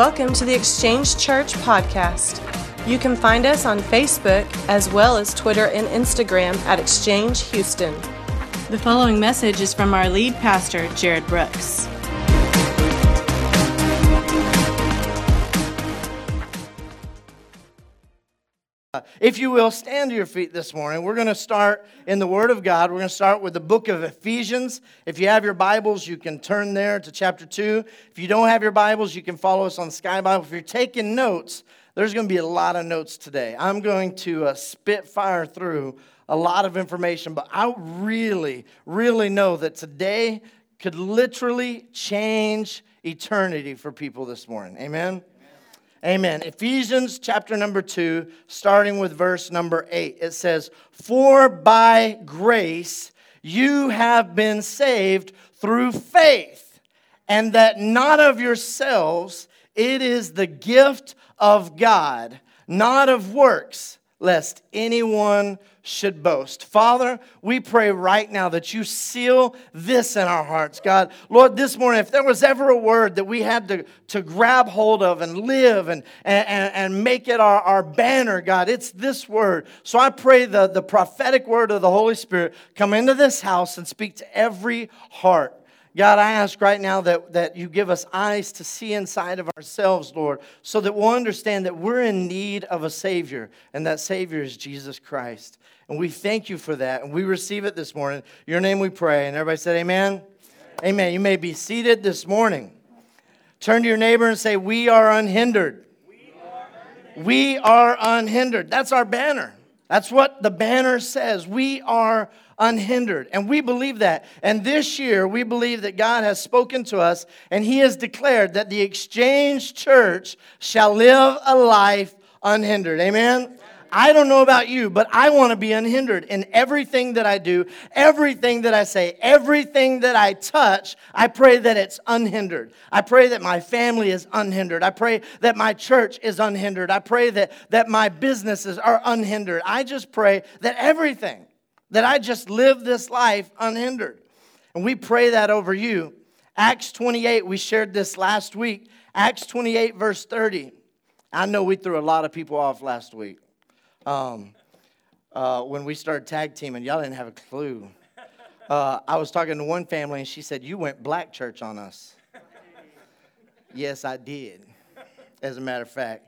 Welcome to the Exchange Church podcast. You can find us on Facebook as well as Twitter and Instagram at Exchange Houston. The following message is from our lead pastor, Jared Brooks. If you will, stand to your feet this morning. We're going to start in the Word of God. We're going to start with the book of Ephesians. If you have your Bibles, you can turn there to chapter 2. If you don't have your Bibles, you can follow us on Sky Bible. If you're taking notes, there's going to be a lot of notes today. I'm going to uh, spit fire through a lot of information, but I really, really know that today could literally change eternity for people this morning. Amen? Amen. Ephesians chapter number 2, starting with verse number 8. It says, For by grace you have been saved through faith, and that not of yourselves, it is the gift of God, not of works, lest anyone should boast. Father, we pray right now that you seal this in our hearts, God. Lord, this morning, if there was ever a word that we had to, to grab hold of and live and, and, and make it our, our banner, God, it's this word. So I pray the, the prophetic word of the Holy Spirit come into this house and speak to every heart. God, I ask right now that, that you give us eyes to see inside of ourselves, Lord, so that we'll understand that we're in need of a Savior, and that Savior is Jesus Christ. And we thank you for that, and we receive it this morning. Your name we pray. And everybody said, Amen. Amen. amen. You may be seated this morning. Turn to your neighbor and say, We are unhindered. We are unhindered. We are unhindered. That's our banner. That's what the banner says. We are unhindered. And we believe that. And this year, we believe that God has spoken to us and He has declared that the Exchange Church shall live a life unhindered. Amen? I don't know about you, but I want to be unhindered in everything that I do, everything that I say, everything that I touch. I pray that it's unhindered. I pray that my family is unhindered. I pray that my church is unhindered. I pray that, that my businesses are unhindered. I just pray that everything, that I just live this life unhindered. And we pray that over you. Acts 28, we shared this last week. Acts 28, verse 30. I know we threw a lot of people off last week um, uh, when we started tag teaming. Y'all didn't have a clue. Uh, I was talking to one family, and she said, You went black church on us. yes, I did, as a matter of fact.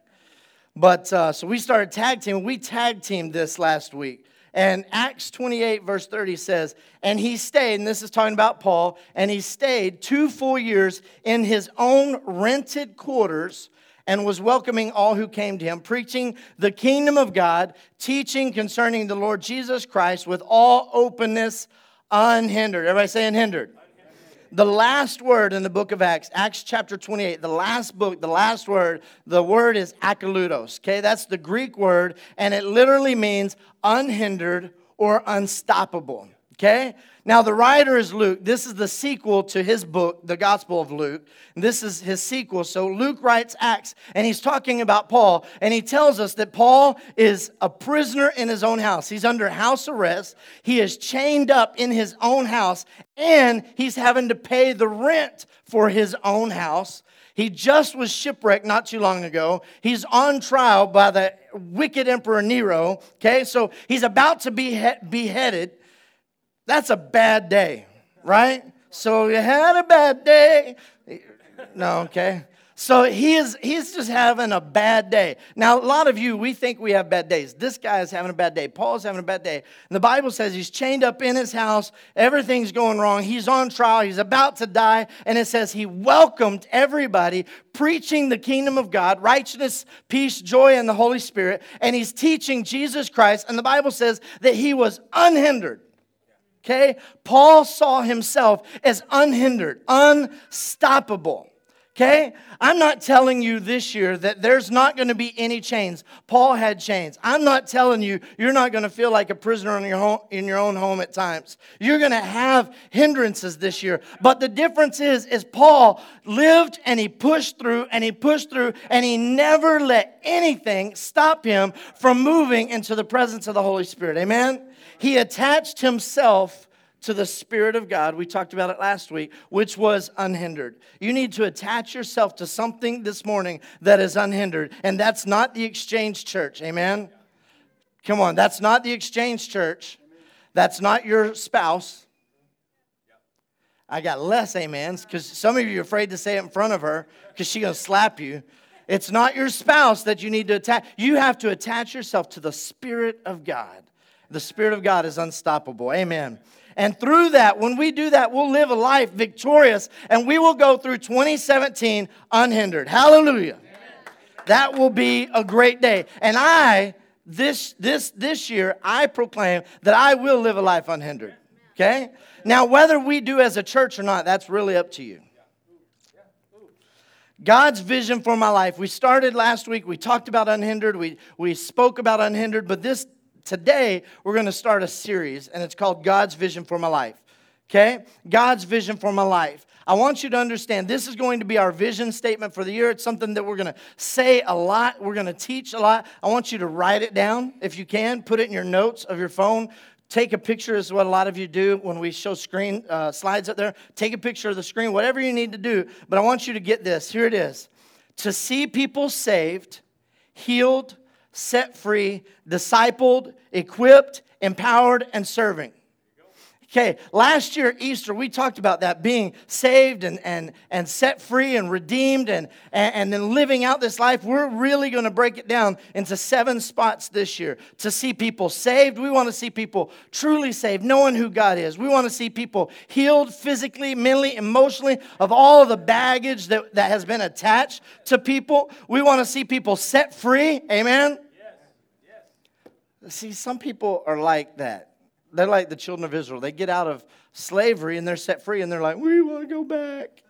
But uh, so we started tag teaming. We tag teamed this last week. And Acts 28, verse 30 says, And he stayed, and this is talking about Paul, and he stayed two full years in his own rented quarters and was welcoming all who came to him, preaching the kingdom of God, teaching concerning the Lord Jesus Christ with all openness, unhindered. Everybody say unhindered. The last word in the book of Acts, Acts chapter 28, the last book, the last word, the word is akaludos. Okay, that's the Greek word, and it literally means unhindered or unstoppable. Okay? Now, the writer is Luke. This is the sequel to his book, the Gospel of Luke. This is his sequel. So, Luke writes Acts, and he's talking about Paul, and he tells us that Paul is a prisoner in his own house. He's under house arrest, he is chained up in his own house, and he's having to pay the rent for his own house. He just was shipwrecked not too long ago. He's on trial by the wicked Emperor Nero. Okay, so he's about to be beheaded. That's a bad day, right? So you had a bad day. No, okay. So he is he's just having a bad day. Now, a lot of you, we think we have bad days. This guy is having a bad day. Paul's having a bad day. And the Bible says he's chained up in his house. Everything's going wrong. He's on trial. He's about to die. And it says he welcomed everybody, preaching the kingdom of God, righteousness, peace, joy, and the Holy Spirit. And he's teaching Jesus Christ. And the Bible says that he was unhindered Okay? Paul saw himself as unhindered, unstoppable. Okay? I'm not telling you this year that there's not going to be any chains. Paul had chains. I'm not telling you you're not going to feel like a prisoner in your, home, in your own home at times. You're going to have hindrances this year. But the difference is, is Paul lived and he pushed through and he pushed through and he never let anything stop him from moving into the presence of the Holy Spirit. Amen? He attached himself to the Spirit of God. We talked about it last week, which was unhindered. You need to attach yourself to something this morning that is unhindered, and that's not the exchange church. Amen? Come on, that's not the exchange church. That's not your spouse. I got less amens because some of you are afraid to say it in front of her because she's going to slap you. It's not your spouse that you need to attach. You have to attach yourself to the Spirit of God. The Spirit of God is unstoppable. Amen. And through that, when we do that, we'll live a life victorious and we will go through 2017 unhindered. Hallelujah. That will be a great day. And I, this, this, this year, I proclaim that I will live a life unhindered. Okay? Now, whether we do as a church or not, that's really up to you. God's vision for my life. We started last week, we talked about unhindered, we, we spoke about unhindered, but this today we're going to start a series and it's called God's Vision for My Life. Okay? God's vision for my life. I want you to understand this is going to be our vision statement for the year. It's something that we're going to say a lot, we're going to teach a lot. I want you to write it down if you can, put it in your notes of your phone. Take a picture is what a lot of you do when we show screen uh, slides up there. Take a picture of the screen, whatever you need to do. But I want you to get this. Here it is. To see people saved, healed, set free, discipled, equipped, empowered, and serving. Okay, last year, Easter, we talked about that being saved and, and, and set free and redeemed and, and, and then living out this life. We're really going to break it down into seven spots this year to see people saved. We want to see people truly saved, knowing who God is. We want to see people healed physically, mentally, emotionally of all of the baggage that, that has been attached to people. We want to see people set free. Amen? Yes. Yes. See, some people are like that they're like the children of Israel. They get out of slavery and they're set free and they're like, we want to go back.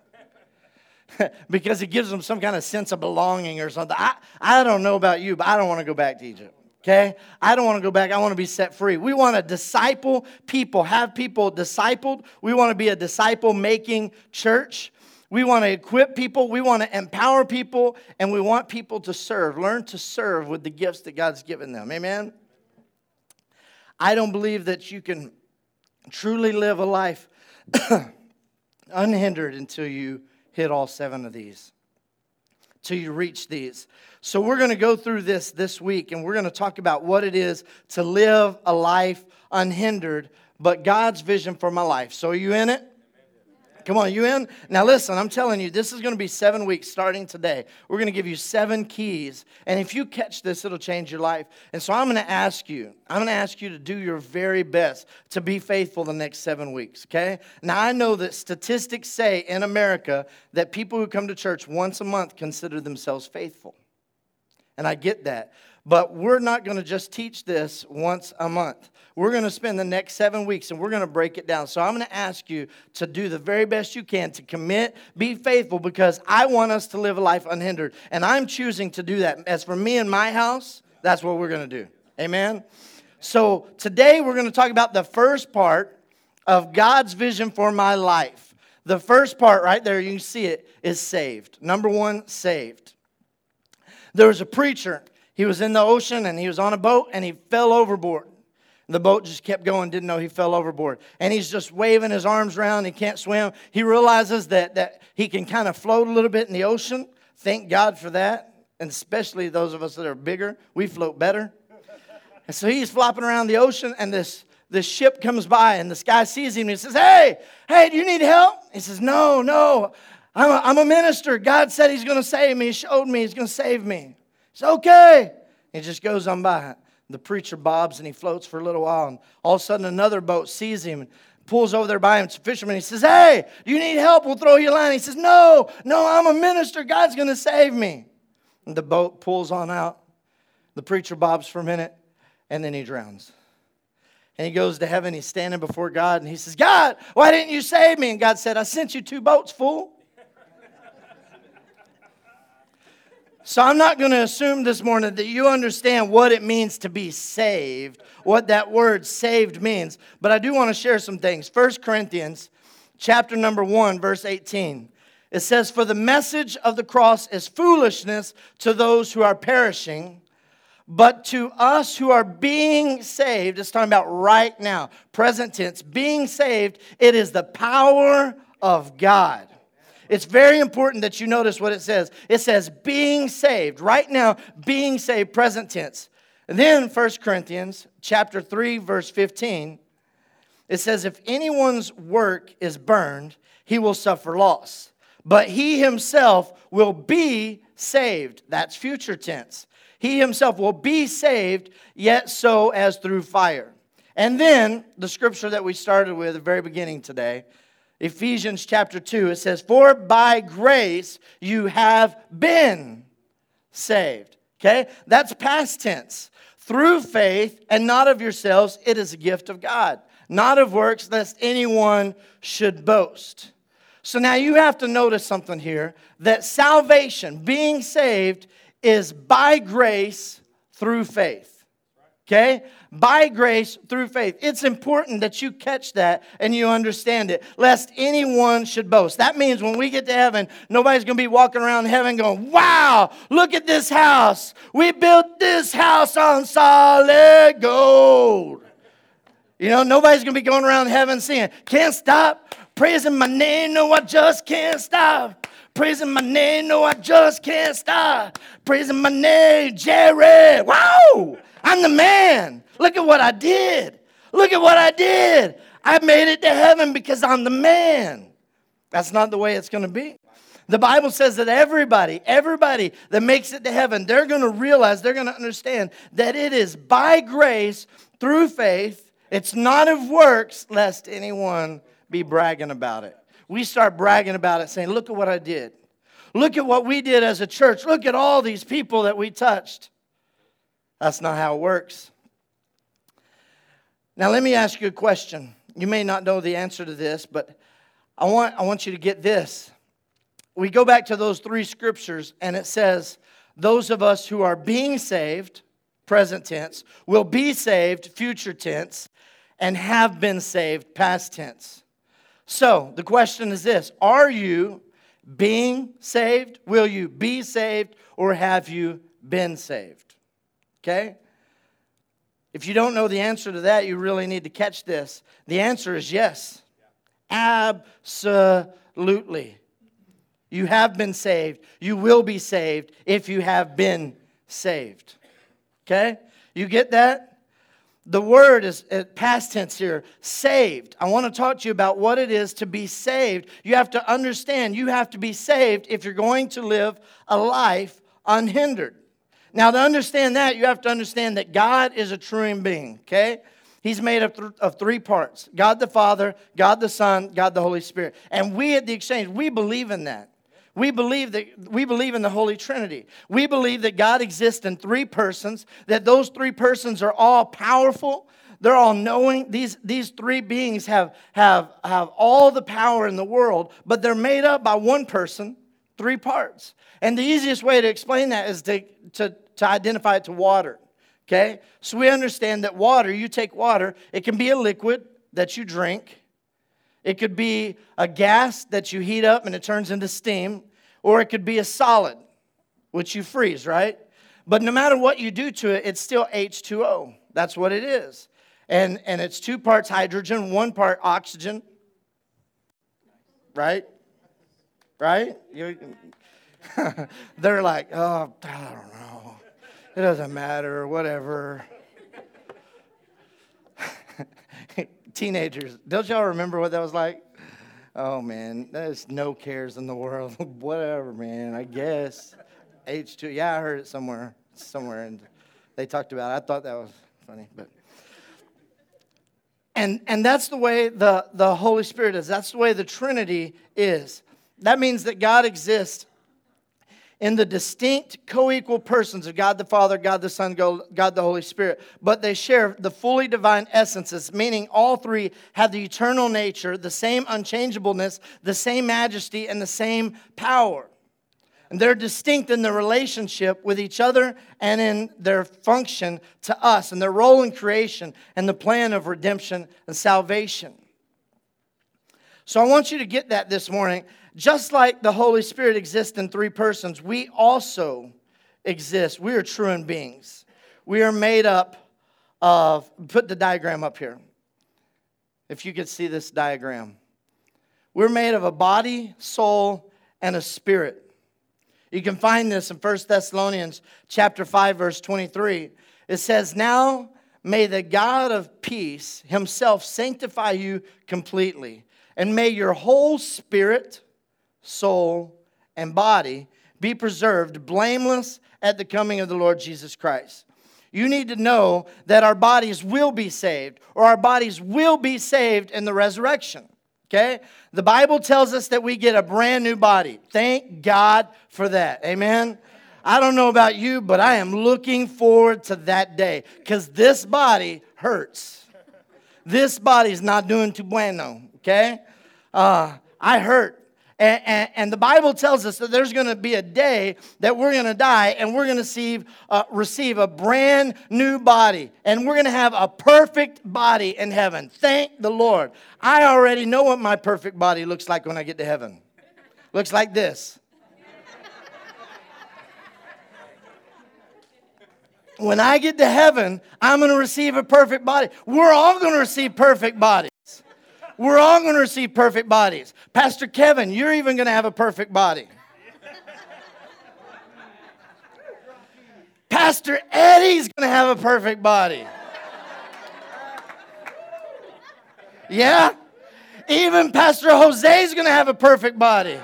because it gives them some kind of sense of belonging or something. I, I don't know about you, but I don't want to go back to Egypt. Okay? I don't want to go back. I want to be set free. We want to disciple people, have people discipled. We want to be a disciple making church. We want to equip people. We want to empower people. And we want people to serve, learn to serve with the gifts that God's given them. Amen? I don't believe that you can truly live a life unhindered until you hit all seven of these, till you reach these. So, we're going to go through this this week and we're going to talk about what it is to live a life unhindered, but God's vision for my life. So, are you in it? Come on, you in? Now, listen, I'm telling you, this is going to be seven weeks starting today. We're going to give you seven keys. And if you catch this, it'll change your life. And so I'm going to ask you, I'm going to ask you to do your very best to be faithful the next seven weeks, okay? Now, I know that statistics say in America that people who come to church once a month consider themselves faithful. And I get that. But we're not going to just teach this once a month. We're going to spend the next seven weeks and we're going to break it down. So I'm going to ask you to do the very best you can to commit, be faithful, because I want us to live a life unhindered. And I'm choosing to do that. As for me and my house, that's what we're going to do. Amen? So today we're going to talk about the first part of God's vision for my life. The first part right there, you can see it, is saved. Number one, saved. There was a preacher. He was in the ocean and he was on a boat and he fell overboard. The boat just kept going, didn't know he fell overboard. And he's just waving his arms around. He can't swim. He realizes that, that he can kind of float a little bit in the ocean. Thank God for that. And especially those of us that are bigger, we float better. And so he's flopping around the ocean, and this, this ship comes by, and this guy sees him and he says, Hey, hey, do you need help? He says, No, no. I'm a, I'm a minister. God said he's going to save me. He showed me he's going to save me. Says, Okay. He just goes on by. The preacher bobs and he floats for a little while, and all of a sudden another boat sees him and pulls over there by him. It's a fisherman. He says, Hey, do you need help? We'll throw you a line. He says, No, no, I'm a minister. God's going to save me. And the boat pulls on out. The preacher bobs for a minute, and then he drowns. And he goes to heaven. He's standing before God, and he says, God, why didn't you save me? And God said, I sent you two boats, fool. So I'm not going to assume this morning that you understand what it means to be saved, what that word saved means, but I do want to share some things. 1 Corinthians chapter number 1 verse 18. It says for the message of the cross is foolishness to those who are perishing, But to us who are being saved, it's talking about right now, present tense, being saved, it is the power of God. It's very important that you notice what it says. It says being saved. Right now, being saved, present tense. And then 1 Corinthians chapter 3, verse 15, it says, If anyone's work is burned, he will suffer loss. But he himself will be saved. That's future tense. He himself will be saved, yet so as through fire. And then the scripture that we started with at the very beginning today Ephesians chapter 2, it says, For by grace you have been saved. Okay? That's past tense. Through faith and not of yourselves, it is a gift of God, not of works, lest anyone should boast. So now you have to notice something here that salvation, being saved, is by grace through faith. Okay? By grace through faith. It's important that you catch that and you understand it, lest anyone should boast. That means when we get to heaven, nobody's going to be walking around heaven going, Wow, look at this house. We built this house on solid gold. You know, nobody's going to be going around heaven saying, Can't stop praising my name. No, I just can't stop. Praising my name, no, I just can't stop. Praising my name, Jerry. Wow, I'm the man. Look at what I did. Look at what I did. I made it to heaven because I'm the man. That's not the way it's going to be. The Bible says that everybody, everybody that makes it to heaven, they're going to realize, they're going to understand that it is by grace through faith. It's not of works, lest anyone be bragging about it. We start bragging about it, saying, Look at what I did. Look at what we did as a church. Look at all these people that we touched. That's not how it works. Now, let me ask you a question. You may not know the answer to this, but I want, I want you to get this. We go back to those three scriptures, and it says, Those of us who are being saved, present tense, will be saved, future tense, and have been saved, past tense. So the question is this Are you being saved? Will you be saved? Or have you been saved? Okay? If you don't know the answer to that, you really need to catch this. The answer is yes. Absolutely. You have been saved. You will be saved if you have been saved. Okay? You get that? The word is past tense here, saved. I want to talk to you about what it is to be saved. You have to understand you have to be saved if you're going to live a life unhindered. Now, to understand that, you have to understand that God is a true being, okay? He's made of, of three parts God the Father, God the Son, God the Holy Spirit. And we at the exchange, we believe in that. We believe that we believe in the Holy Trinity. We believe that God exists in three persons, that those three persons are all powerful, they're all knowing. These, these three beings have, have, have all the power in the world, but they're made up by one person, three parts. And the easiest way to explain that is to, to, to identify it to water. Okay? So we understand that water, you take water, it can be a liquid that you drink, it could be a gas that you heat up and it turns into steam, or it could be a solid, which you freeze, right? But no matter what you do to it, it's still H2O. That's what it is. And, and it's two parts hydrogen, one part oxygen. Right? Right? They're like, oh, I don't know. It doesn't matter, whatever. Teenagers, don't y'all remember what that was like? Oh man, there's no cares in the world. whatever, man, I guess. H2, yeah, I heard it somewhere, somewhere, and they talked about it. I thought that was funny, but. And, and that's the way the, the Holy Spirit is. That's the way the Trinity is. That means that God exists in the distinct co equal persons of God the Father, God the Son, God the Holy Spirit, but they share the fully divine essences, meaning all three have the eternal nature, the same unchangeableness, the same majesty, and the same power. And they're distinct in their relationship with each other and in their function to us, and their role in creation and the plan of redemption and salvation. So I want you to get that this morning. Just like the Holy Spirit exists in three persons, we also exist. We are true beings. we are made up of, put the diagram up here. If you could see this diagram, we're made of a body, soul, and a spirit. You can find this in 1 Thessalonians chapter 5 verse 23. It says, "Now may the God of peace himself sanctify you completely, and may your whole spirit, soul, and body be preserved blameless at the coming of the Lord Jesus Christ." You need to know that our bodies will be saved, or our bodies will be saved in the resurrection. Okay? The Bible tells us that we get a brand new body. Thank God for that. Amen? I don't know about you, but I am looking forward to that day because this body hurts. This body's not doing too bueno, okay? Uh, I hurt. And, and, and, the Bible tells us that there's going to be a day that we're going to die and we're going to receive, uh, receive a brand new body. And we're going to have a perfect body in heaven. Thank the Lord. I already know what my perfect body looks like when I get to heaven. looks like this. when I get to heaven, I'm going to receive a perfect body. We're all going to receive perfect bodies. We're all going to receive perfect bodies. Pastor Kevin, you're even going to have a perfect body. Pastor Eddie's going to have a perfect body. Yeah? Even Pastor Jose's going to have a perfect body.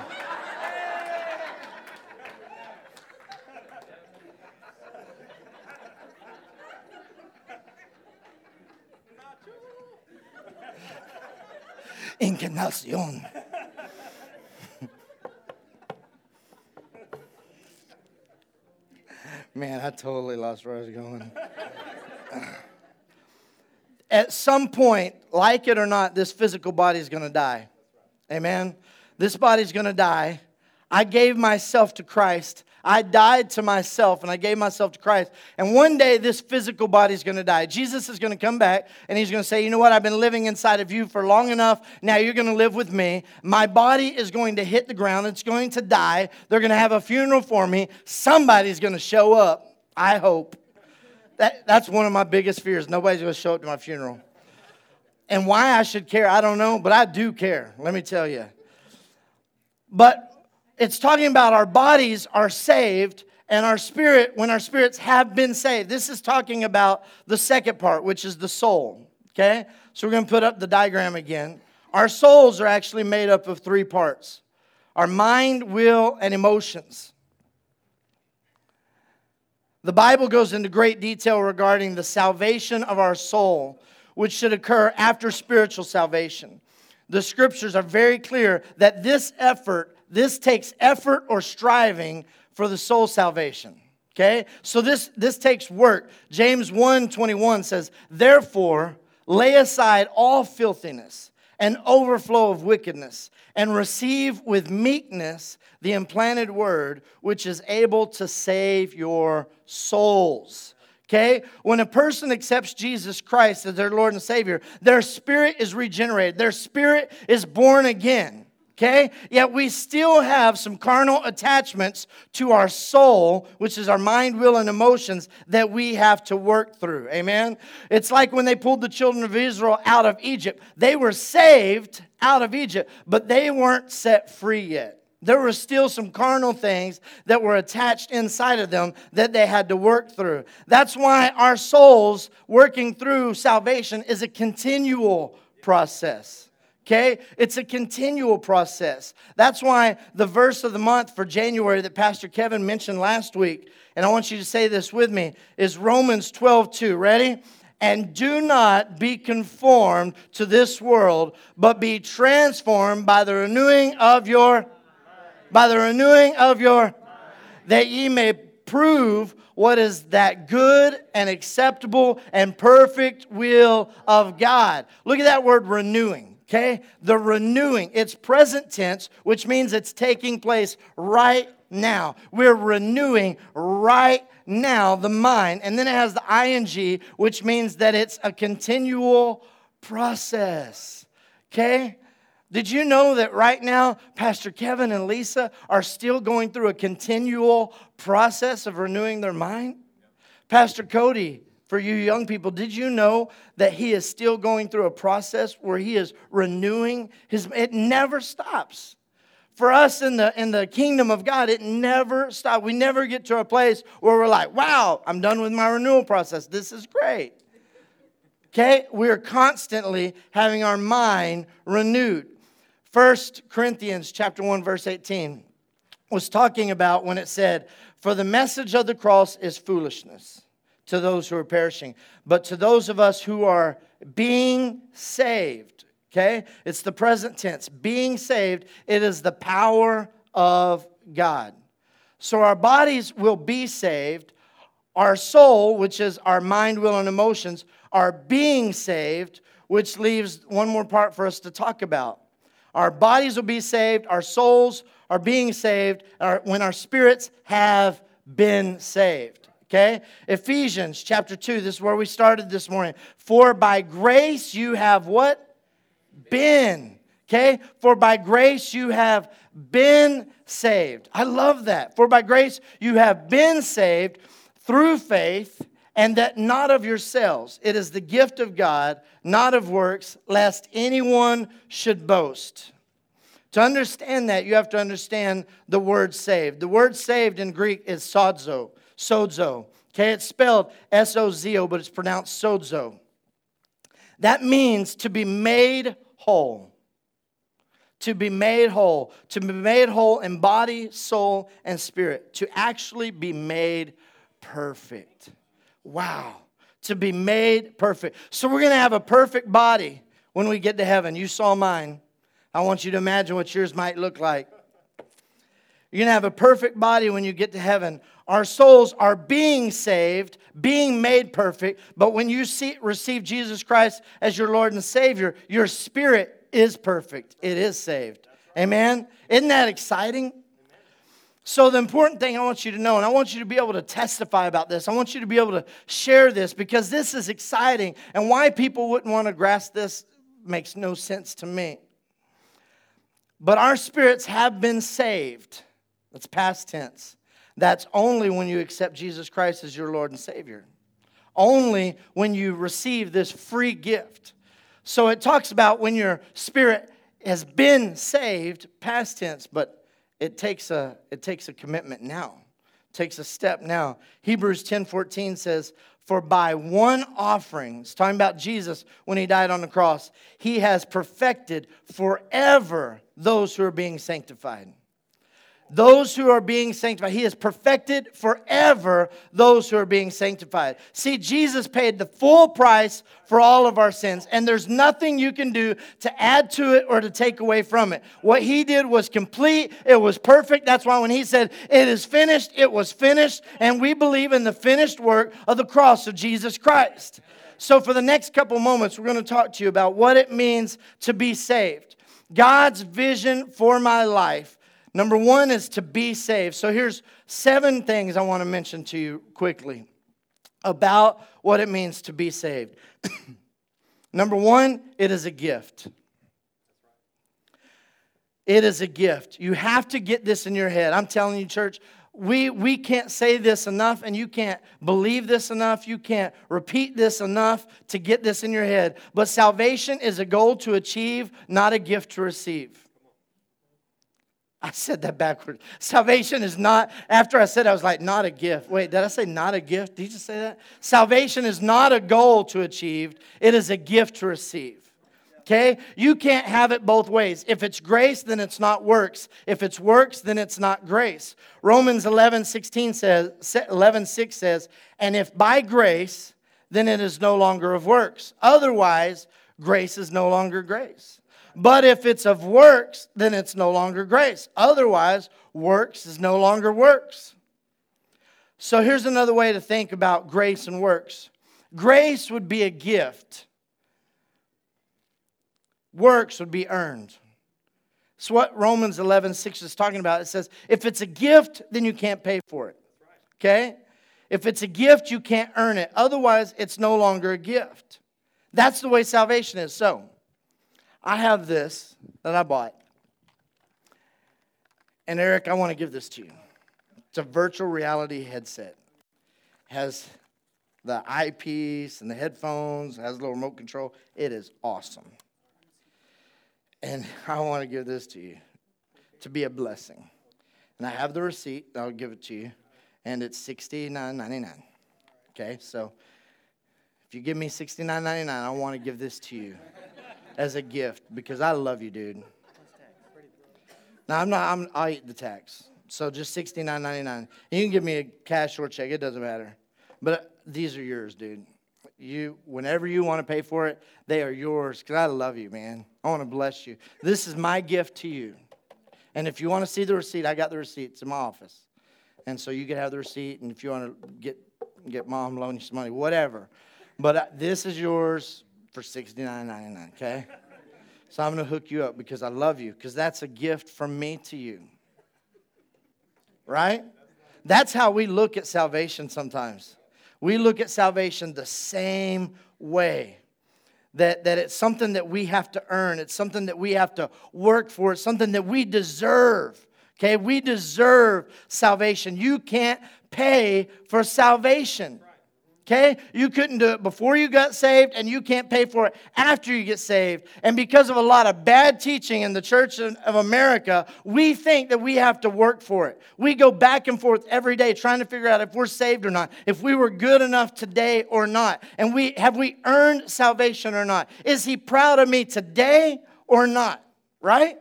Encarnación. Man, I totally lost where I was going. At some point, like it or not, this physical body is going to die. Amen. This body's going to die. I gave myself to Christ I died to myself and I gave myself to Christ. And one day this physical body is going to die. Jesus is going to come back and he's going to say, You know what? I've been living inside of you for long enough. Now you're going to live with me. My body is going to hit the ground. It's going to die. They're going to have a funeral for me. Somebody's going to show up. I hope. That, that's one of my biggest fears. Nobody's going to show up to my funeral. And why I should care, I don't know, but I do care. Let me tell you. But it's talking about our bodies are saved and our spirit, when our spirits have been saved. This is talking about the second part, which is the soul. Okay? So we're going to put up the diagram again. Our souls are actually made up of three parts our mind, will, and emotions. The Bible goes into great detail regarding the salvation of our soul, which should occur after spiritual salvation. The scriptures are very clear that this effort this takes effort or striving for the soul salvation. Okay? So this, this takes work. James 1 21 says, Therefore, lay aside all filthiness and overflow of wickedness, and receive with meekness the implanted word, which is able to save your souls. Okay? When a person accepts Jesus Christ as their Lord and Savior, their spirit is regenerated, their spirit is born again okay? Yet we still have some carnal attachments to our soul, which is our mind, will, and emotions that we have to work through. Amen? It's like when they pulled the children of Israel out of Egypt. They were saved out of Egypt, but they weren't set free yet. There were still some carnal things that were attached inside of them that they had to work through. That's why our souls working through salvation is a continual process okay? It's a continual process. That's why the verse of the month for January that Pastor Kevin mentioned last week, and I want you to say this with me, is Romans 12 2. Ready? And do not be conformed to this world, but be transformed by the renewing of your by the renewing of your that ye may prove what is that good and acceptable and perfect will of God. Look at that word renewing okay? The renewing. It's present tense, which means it's taking place right now. We're renewing right now the mind. And then it has the ing, which means that it's a continual process, okay? Did you know that right now, Pastor Kevin and Lisa are still going through a continual process of renewing their mind? Pastor Cody, for you young people, did you know that he is still going through a process where he is renewing his it never stops. For us in the in the kingdom of God, it never stops. We never get to a place where we're like, "Wow, I'm done with my renewal process. This is great." Okay? We're constantly having our mind renewed. First Corinthians chapter 1 verse 18 was talking about when it said, "For the message of the cross is foolishness to those who are perishing, but to those of us who are being saved." Okay? It's the present tense. Being saved, it is the power of God. So our bodies will be saved. Our soul, which is our mind, will, and emotions, are being saved, which leaves one more part for us to talk about. Our bodies will be saved, our souls are being saved when our spirits have been saved. Okay? Ephesians chapter 2, this is where we started this morning. For by grace you have what? Been. Okay? For by grace you have been saved. I love that. For by grace you have been saved through faith and that not of yourselves. It is the gift of God, not of works, lest anyone should boast. To understand that, you have to understand the word saved. The word saved in Greek is sozo, sozo. Okay, it's spelled S O Z O, but it's pronounced sozo. That means to be made whole. To be made whole. To be made whole in body, soul, and spirit. To actually be made perfect. Wow, to be made perfect. So we're going to have a perfect body when we get to heaven. You saw mine. I want you to imagine what yours might look like. You're going to have a perfect body when you get to heaven. Our souls are being saved, being made perfect, but when you see, receive Jesus Christ as your Lord and Savior, your spirit is perfect. It is saved. Amen? Isn't that exciting? So, the important thing I want you to know, and I want you to be able to testify about this, I want you to be able to share this because this is exciting. And why people wouldn't want to grasp this makes no sense to me. But our spirits have been saved. That's past tense. That's only when you accept Jesus Christ as your Lord and Savior. Only when you receive this free gift. So it talks about when your spirit has been saved, past tense, but it takes a, it takes a commitment now. It takes a step now. Hebrews 10 14 says, For by one offering, it's talking about Jesus when he died on the cross, he has perfected forever those who are being sanctified those who are being sanctified. He has perfected forever those who are being sanctified. See, Jesus paid the full price for all of our sins, and there's nothing you can do to add to it or to take away from it. What He did was complete, it was perfect. That's why when He said, It is finished, it was finished, and we believe in the finished work of the cross of Jesus Christ. So, for the next couple moments, we're going to talk to you about what it means to be saved. God's vision for my life Number one is to be saved. So here's seven things I want to mention to you quickly about what it means to be saved. Number one, it is a gift. It is a gift. You have to get this in your head. I'm telling you, church, we, we can't say this enough, and you can't believe this enough. You can't repeat this enough to get this in your head. But salvation is a goal to achieve, not a gift to receive. I said that backwards. Salvation is not, after I said I was like, not a gift. Wait, did I say not a gift? Did you just say that? Salvation is not a goal to achieve, it is a gift to receive. Okay? You can't have it both ways. If it's grace, then it's not works. If it's works, then it's not grace. Romans 11, 16 says, 11, 6 says, and if by grace, then it is no longer of works. Otherwise, grace is no longer grace. But if it's of works, then it's no longer grace. Otherwise, works is no longer works. So here's another way to think about grace and works grace would be a gift, works would be earned. It's what Romans 11 6 is talking about. It says, if it's a gift, then you can't pay for it. Okay? If it's a gift, you can't earn it. Otherwise, it's no longer a gift. That's the way salvation is. So, I have this that I bought. And Eric, I want to give this to you. It's a virtual reality headset. Has the eyepiece and the headphones, has a little remote control. It is awesome. And I want to give this to you to be a blessing. And I have the receipt, I'll give it to you, and it's $69.99. Okay, so if you give me $69.99, I want to give this to you as a gift because I love you, dude. Now I'm not. I'm, I'll eat the tax. So just $69.99. You can give me a cash or check. It doesn't matter. But these are yours, dude. You, whenever you want to pay for it, they are yours. Cause I love you, man. I want to bless you. This is my gift to you. And if you want to see the receipt, I got the receipt. It's in my office. And so you can have the receipt. And if you want to get get mom loan you some money, whatever. But uh, this is yours for $69.99. Okay. So I'm going to hook you up because I love you, because that's a gift from me to you. Right? That's how we look at salvation sometimes. We look at salvation the same way. That, that it's something that we have to earn, it's something that we have to work for, it's something that we deserve. Okay, we deserve salvation. You can't pay for salvation. Okay? You couldn't do it before you got saved, and you can't pay for it after you get saved. And because of a lot of bad teaching in the Church of America, we think that we have to work for it. We go back and forth every day trying to figure out if we're saved or not, if we were good enough today or not. And we have we earned salvation or not? Is he proud of me today or not? Right?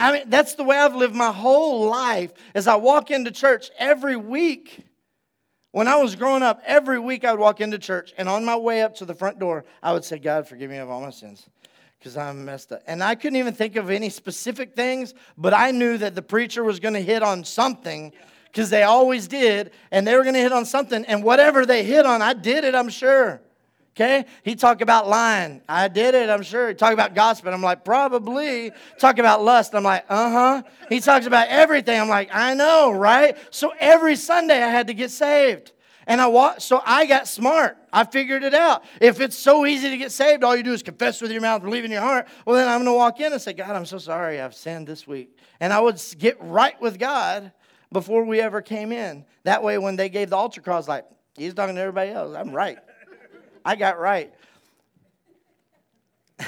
I mean, that's the way I've lived my whole life as I walk into church every week. When I was growing up, every week I would walk into church, and on my way up to the front door, I would say, God, forgive me of all my sins because I'm messed up. And I couldn't even think of any specific things, but I knew that the preacher was going to hit on something because they always did, and they were going to hit on something. And whatever they hit on, I did it, I'm sure. Okay? He talked about lying. I did it, I'm sure. He talked about gossip. I'm like, probably. Talk about lust. I'm like, uh huh. He talks about everything. I'm like, I know, right? So every Sunday I had to get saved. And I wa- so I got smart. I figured it out. If it's so easy to get saved, all you do is confess with your mouth, believe in your heart. Well, then I'm going to walk in and say, God, I'm so sorry I've sinned this week. And I would get right with God before we ever came in. That way, when they gave the altar call, I was like, He's talking to everybody else. I'm right. I got right.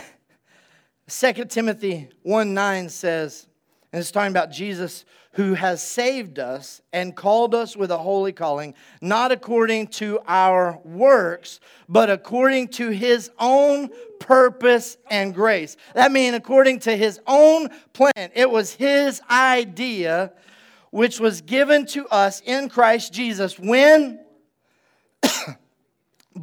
2 Timothy 1 9 says, and it's talking about Jesus who has saved us and called us with a holy calling, not according to our works, but according to his own purpose and grace. That means according to his own plan. It was his idea, which was given to us in Christ Jesus when?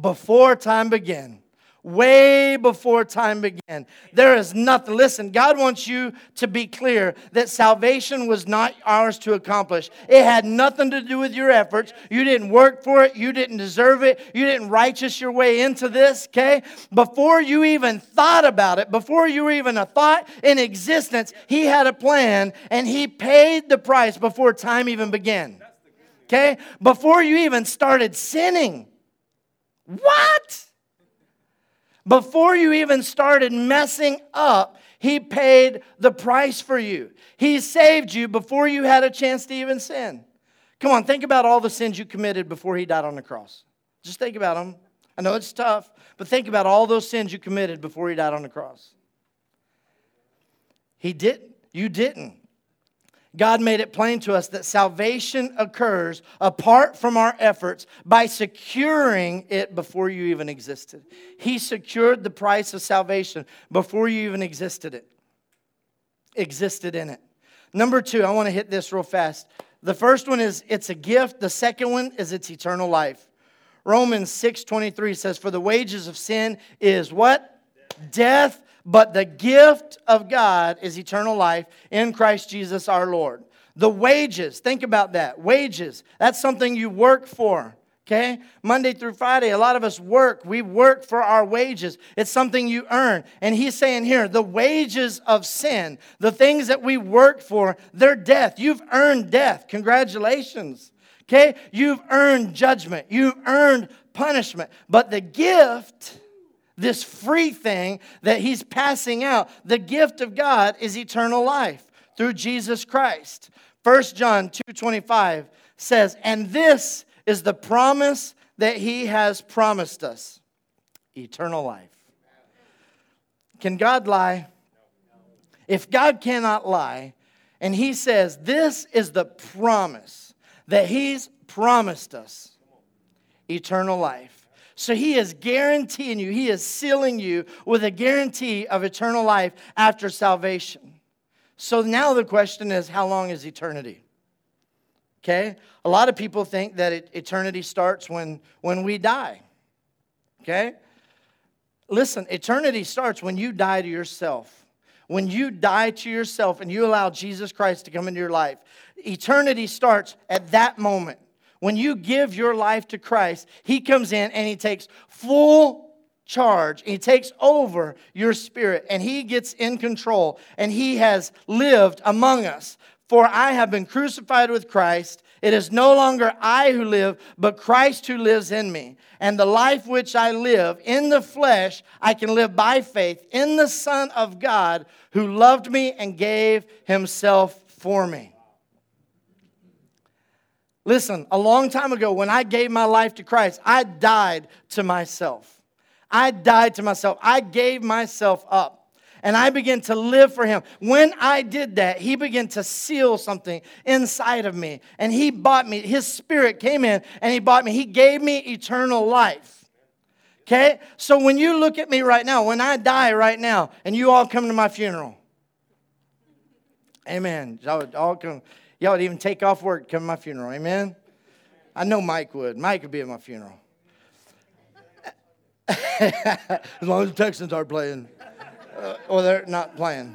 Before time began. Way before time began. There is nothing. Listen, God wants you to be clear that salvation was not ours to accomplish. It had nothing to do with your efforts. You didn't work for it. You didn't deserve it. You didn't righteous your way into this, okay? Before you even thought about it, before you were even a thought in existence, He had a plan and He paid the price before time even began, okay? Before you even started sinning. What? Before you even started messing up, He paid the price for you. He saved you before you had a chance to even sin. Come on, think about all the sins you committed before He died on the cross. Just think about them. I know it's tough, but think about all those sins you committed before He died on the cross. He didn't. You didn't. God made it plain to us that salvation occurs apart from our efforts by securing it before you even existed. He secured the price of salvation before you even existed it. Existed in it. Number 2, I want to hit this real fast. The first one is it's a gift, the second one is it's eternal life. Romans 6:23 says for the wages of sin is what? Death. Death but the gift of God is eternal life in Christ Jesus our Lord. The wages, think about that. Wages, that's something you work for. Okay? Monday through Friday, a lot of us work. We work for our wages. It's something you earn. And he's saying here, the wages of sin, the things that we work for, they're death. You've earned death. Congratulations. Okay? You've earned judgment. You've earned punishment. But the gift this free thing that he's passing out. The gift of God is eternal life through Jesus Christ. 1 John 2:25 says, "And this is the promise that He has promised us eternal life. Can God lie? If God cannot lie, and He says, This is the promise that He's promised us eternal life. So He is guaranteeing you, He is sealing you with a guarantee of eternal life after salvation. So now the question is, how long is eternity? Okay? A lot of people think that it, eternity starts when, when we die. Okay? Listen, eternity starts when you die to yourself. When you die to yourself and you allow Jesus Christ to come into your life, eternity starts at that moment. When you give your life to Christ, He comes in and He takes full charge. He takes over your spirit and He gets in control and He has lived among us. For I have been crucified with Christ. It is no longer I who live, but Christ who lives in me. And the life which I live in the flesh, I can live by faith in the Son of God who loved me and gave himself for me. Listen, a long time ago, when I gave my life to Christ, I died to myself. I died to myself. I gave myself up and I began to live for him. When I did that, he began to seal something inside of me. And he bought me, his spirit came in and he bought me. He gave me eternal life. Okay? So when you look at me right now, when I die right now, and you all come to my funeral, amen. Y'all come, y'all would even take off work to come to my funeral, amen? I know Mike would. Mike would be at my funeral. as long as the Texans are playing. Uh, or they're not playing.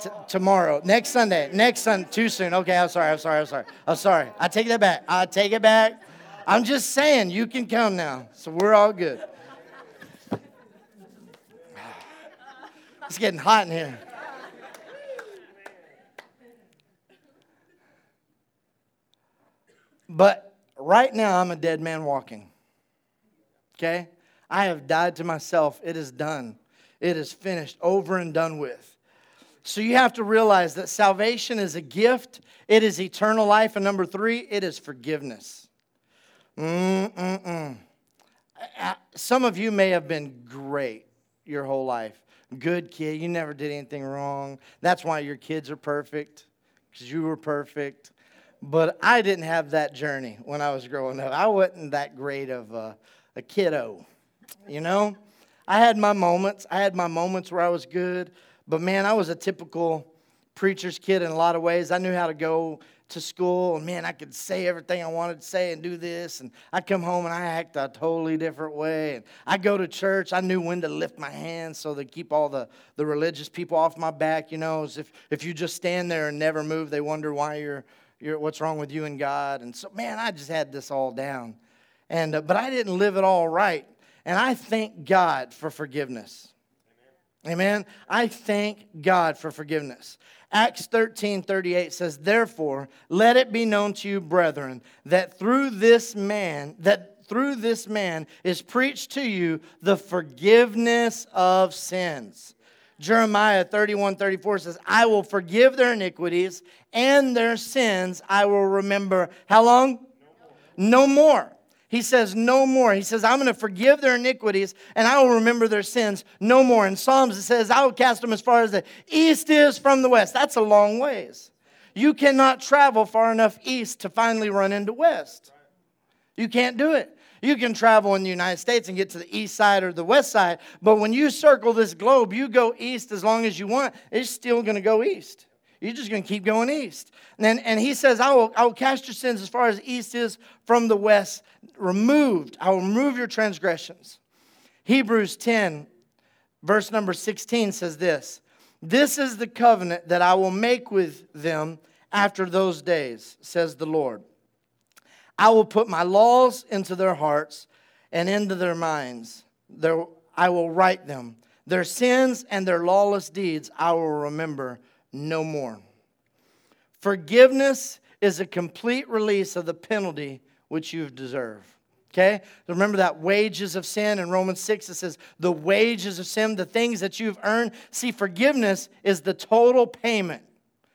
T- tomorrow, next Sunday, next Sunday, too soon. Okay, I'm sorry, I'm sorry, I'm sorry. I'm sorry. I take that back. I take it back. I'm just saying, you can come now. So we're all good. It's getting hot in here. But right now, I'm a dead man walking. Okay? I have died to myself. It is done. It is finished, over and done with. So you have to realize that salvation is a gift, it is eternal life. And number three, it is forgiveness. Mm-mm-mm. Uh, some of you may have been great your whole life. Good kid, you never did anything wrong. That's why your kids are perfect, because you were perfect. But I didn't have that journey when I was growing up. I wasn't that great of a, a kiddo, you know? I had my moments. I had my moments where I was good, but man, I was a typical preacher's kid in a lot of ways. I knew how to go to school, and man, I could say everything I wanted to say and do this. And I'd come home and I act a totally different way. And I go to church, I knew when to lift my hands so they keep all the, the religious people off my back. You know, if, if you just stand there and never move, they wonder why you're, what's wrong with you and God. And so, man, I just had this all down. And, uh, but I didn't live it all right. And I thank God for forgiveness. Amen. I thank God for forgiveness. Acts 13 38 says, Therefore, let it be known to you, brethren, that through this man, that through this man is preached to you the forgiveness of sins. Jeremiah 31 34 says, I will forgive their iniquities and their sins I will remember. How long? No more. No more. He says, No more. He says, I'm going to forgive their iniquities and I will remember their sins no more. In Psalms, it says, I will cast them as far as the east is from the west. That's a long ways. You cannot travel far enough east to finally run into west. You can't do it. You can travel in the United States and get to the east side or the west side, but when you circle this globe, you go east as long as you want, it's still going to go east. You're just going to keep going east. And, then, and he says, I will, I will cast your sins as far as east is from the west. Removed. I will remove your transgressions. Hebrews 10, verse number 16 says this This is the covenant that I will make with them after those days, says the Lord. I will put my laws into their hearts and into their minds. Their, I will write them. Their sins and their lawless deeds I will remember no more. Forgiveness is a complete release of the penalty which you deserve. Okay? Remember that wages of sin in Romans 6, it says the wages of sin, the things that you've earned. See, forgiveness is the total payment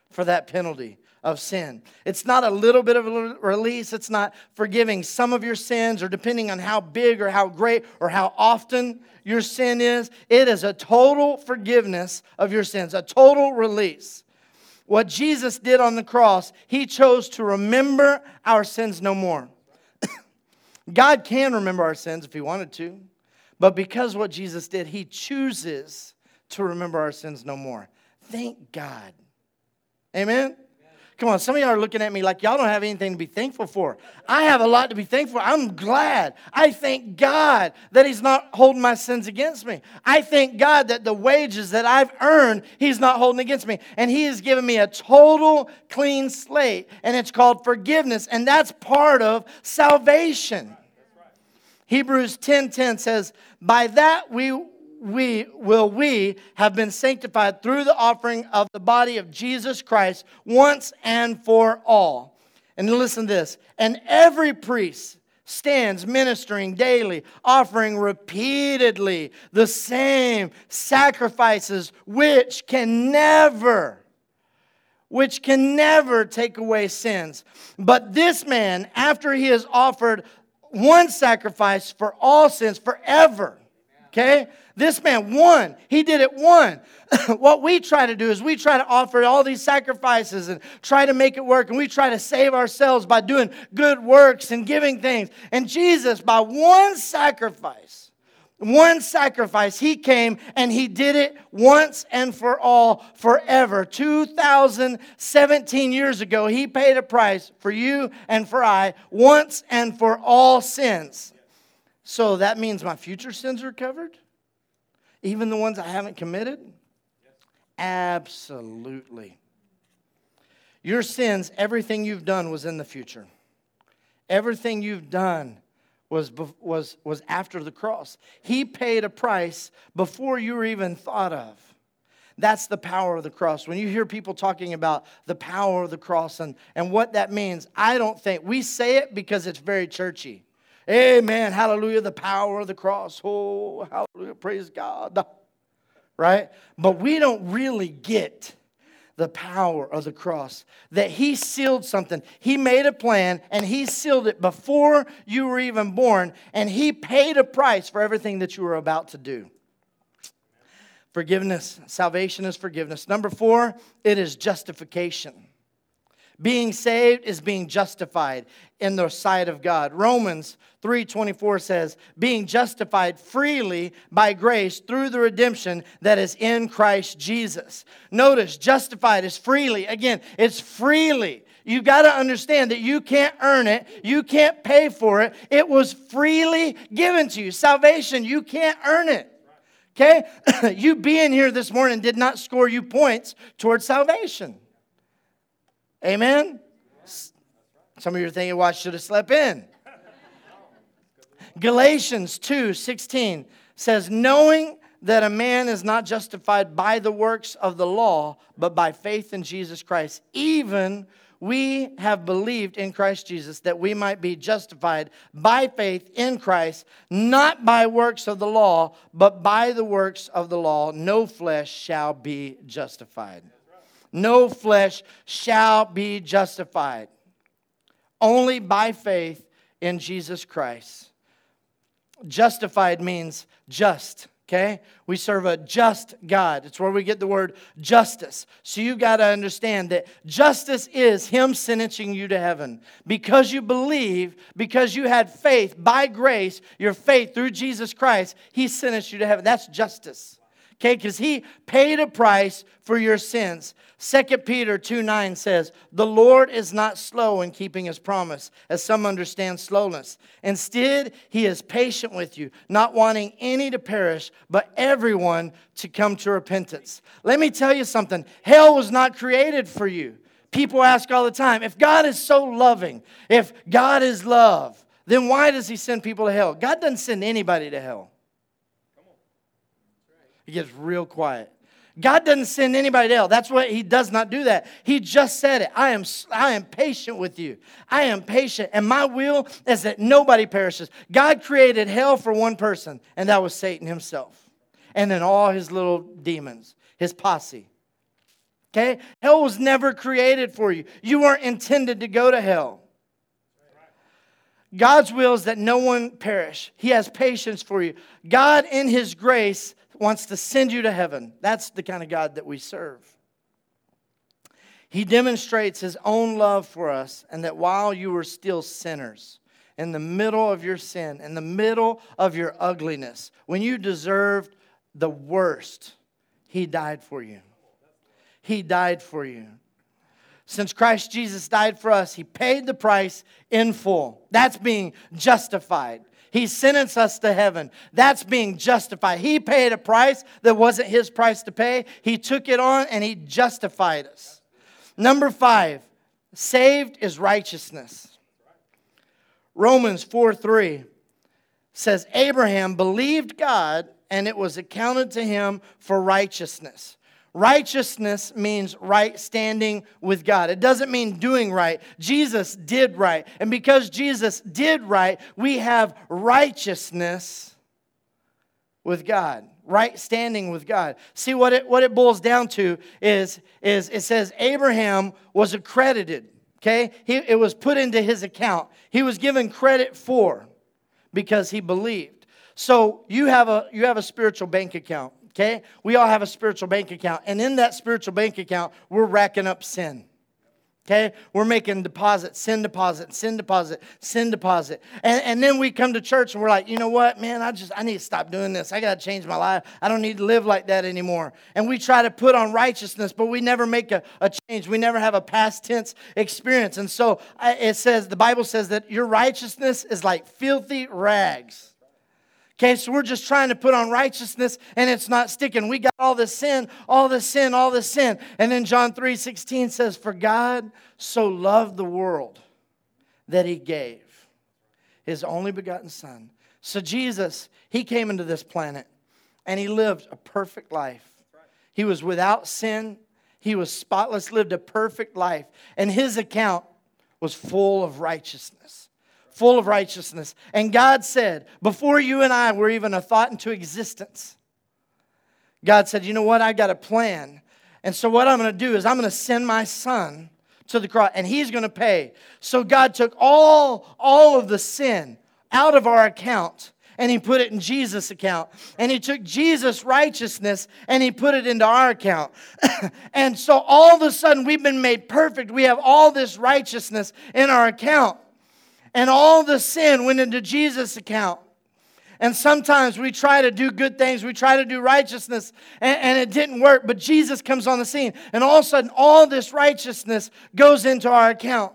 for that penalty of sin. It's not a little bit of a release. It's not forgiving some of your sins or depending on how big or how great or how often your sin is. It is a total forgiveness of your sins, a total release. What Jesus did on the cross, he chose to remember our sins no more. God can remember our sins if he wanted to, but because what Jesus did, he chooses to remember our sins no more. Thank God. Amen. Come on, some of y'all are looking at me like y'all don't have anything to be thankful for. I have a lot to be thankful for. I'm glad. I thank God that He's not holding my sins against me. I thank God that the wages that I've earned, He's not holding against me. And He has given me a total clean slate, and it's called forgiveness, and that's part of salvation. Hebrews 10:10 10, 10 says, "By that we we will we have been sanctified through the offering of the body of Jesus Christ once and for all. And listen to this. And every priest stands ministering daily, offering repeatedly the same sacrifices which can never which can never take away sins. But this man, after he has offered one sacrifice for all sins forever, okay? This man won. He did it one. what we try to do is we try to offer all these sacrifices and try to make it work, and we try to save ourselves by doing good works and giving things. And Jesus, by one sacrifice, one sacrifice, he came and he did it once and for all, forever. 2017 years ago, he paid a price for you and for I, once and for all sins. So that means my future sins are covered? Even the ones I haven't committed? Absolutely. Your sins, everything you've done was in the future. Everything you've done was, was, was after the cross. He paid a price before you were even thought of. That's the power of the cross. When you hear people talking about the power of the cross and, and what that means, I don't think we say it because it's very churchy. Amen. Hallelujah. The power of the cross. Oh, hallelujah. Praise God. Right? But we don't really get the power of the cross. That He sealed something. He made a plan and He sealed it before you were even born, and He paid a price for everything that you were about to do. Forgiveness. Salvation is forgiveness. Number four, it is justification. Being saved is being justified in the sight of God. Romans 3:24 says, "Being justified freely by grace through the redemption that is in Christ Jesus." Notice, justified is freely. Again, it's freely. You got to understand that you can't earn it, you can't pay for it. It was freely given to you. Salvation, you can't earn it. Okay? you being here this morning did not score you points towards salvation. Amen? Some of you are thinking, well, I should have slept in. Galatians 2 16 says, knowing that a man is not justified by the works of the law, but by faith in Jesus Christ, even we have believed in Christ Jesus that we might be justified by faith in Christ, not by works of the law, but by the works of the law. No flesh shall be justified no flesh shall be justified. Only by faith in Jesus Christ. Justified means just, okay? We serve a just God. It's where we get the word justice. So you got to understand that justice is Him sentencing you to heaven. Because you believe, because you had faith by grace, your faith through Jesus Christ, He sentenced you to heaven. That's justice okay because he paid a price for your sins. 2 peter 2 9 says the lord is not slow in keeping his promise as some understand slowness. Instead he is patient with you not wanting any to perish but everyone to come to repentance. Let me tell you something. Hell was not created for you. People ask all the time if god is so loving if god is love then why does he send people to hell? God doesn't send anybody to hell gets real quiet. God doesn't send anybody to hell. That's what he does not do that. He just said it. I am I am patient with you. I am patient and my will is that nobody perishes. God created hell for one person and that was Satan himself. And then all his little demons, his posse. Okay? Hell was never created for you. You weren't intended to go to hell. God's will is that no one perish. He has patience for you. God, in His grace, wants to send you to heaven. That's the kind of God that we serve. He demonstrates His own love for us, and that while you were still sinners, in the middle of your sin, in the middle of your ugliness, when you deserved the worst, He died for you. He died for you. Since Christ Jesus died for us, He paid the price in full. That's being justified. He sentenced us to heaven. That's being justified. He paid a price that wasn't His price to pay. He took it on and He justified us. Number five, saved is righteousness. Romans 4 3 says, Abraham believed God and it was accounted to him for righteousness. Righteousness means right standing with God. It doesn't mean doing right. Jesus did right. And because Jesus did right, we have righteousness with God. Right standing with God. See what it what it boils down to is, is it says Abraham was accredited. Okay? He, it was put into his account. He was given credit for because he believed. So you have a you have a spiritual bank account okay? We all have a spiritual bank account. And in that spiritual bank account, we're racking up sin. Okay? We're making deposits, sin deposit, sin deposit, sin deposit. And, and then we come to church and we're like, you know what, man, I just, I need to stop doing this. I got to change my life. I don't need to live like that anymore. And we try to put on righteousness, but we never make a, a change. We never have a past tense experience. And so it says, the Bible says that your righteousness is like filthy rags. Okay, so we're just trying to put on righteousness and it's not sticking. We got all this sin, all this sin, all this sin. And then John 3 16 says, For God so loved the world that he gave his only begotten Son. So Jesus, he came into this planet and he lived a perfect life. He was without sin, he was spotless, lived a perfect life, and his account was full of righteousness full of righteousness. And God said, before you and I were even a thought into existence, God said, You know what? I got a plan. And so, what I'm going to do is, I'm going to send my son to the cross, and he's going to pay. So, God took all, all of the sin out of our account and he put it in Jesus' account. And he took Jesus' righteousness and he put it into our account. and so all of a sudden, we've been made perfect. We have all this righteousness in our account and all the sin went into Jesus' account. And sometimes we try to do good things, we try to do righteousness, and, and, it didn't work. But Jesus comes on the scene, and all of a sudden, all this righteousness goes into our account.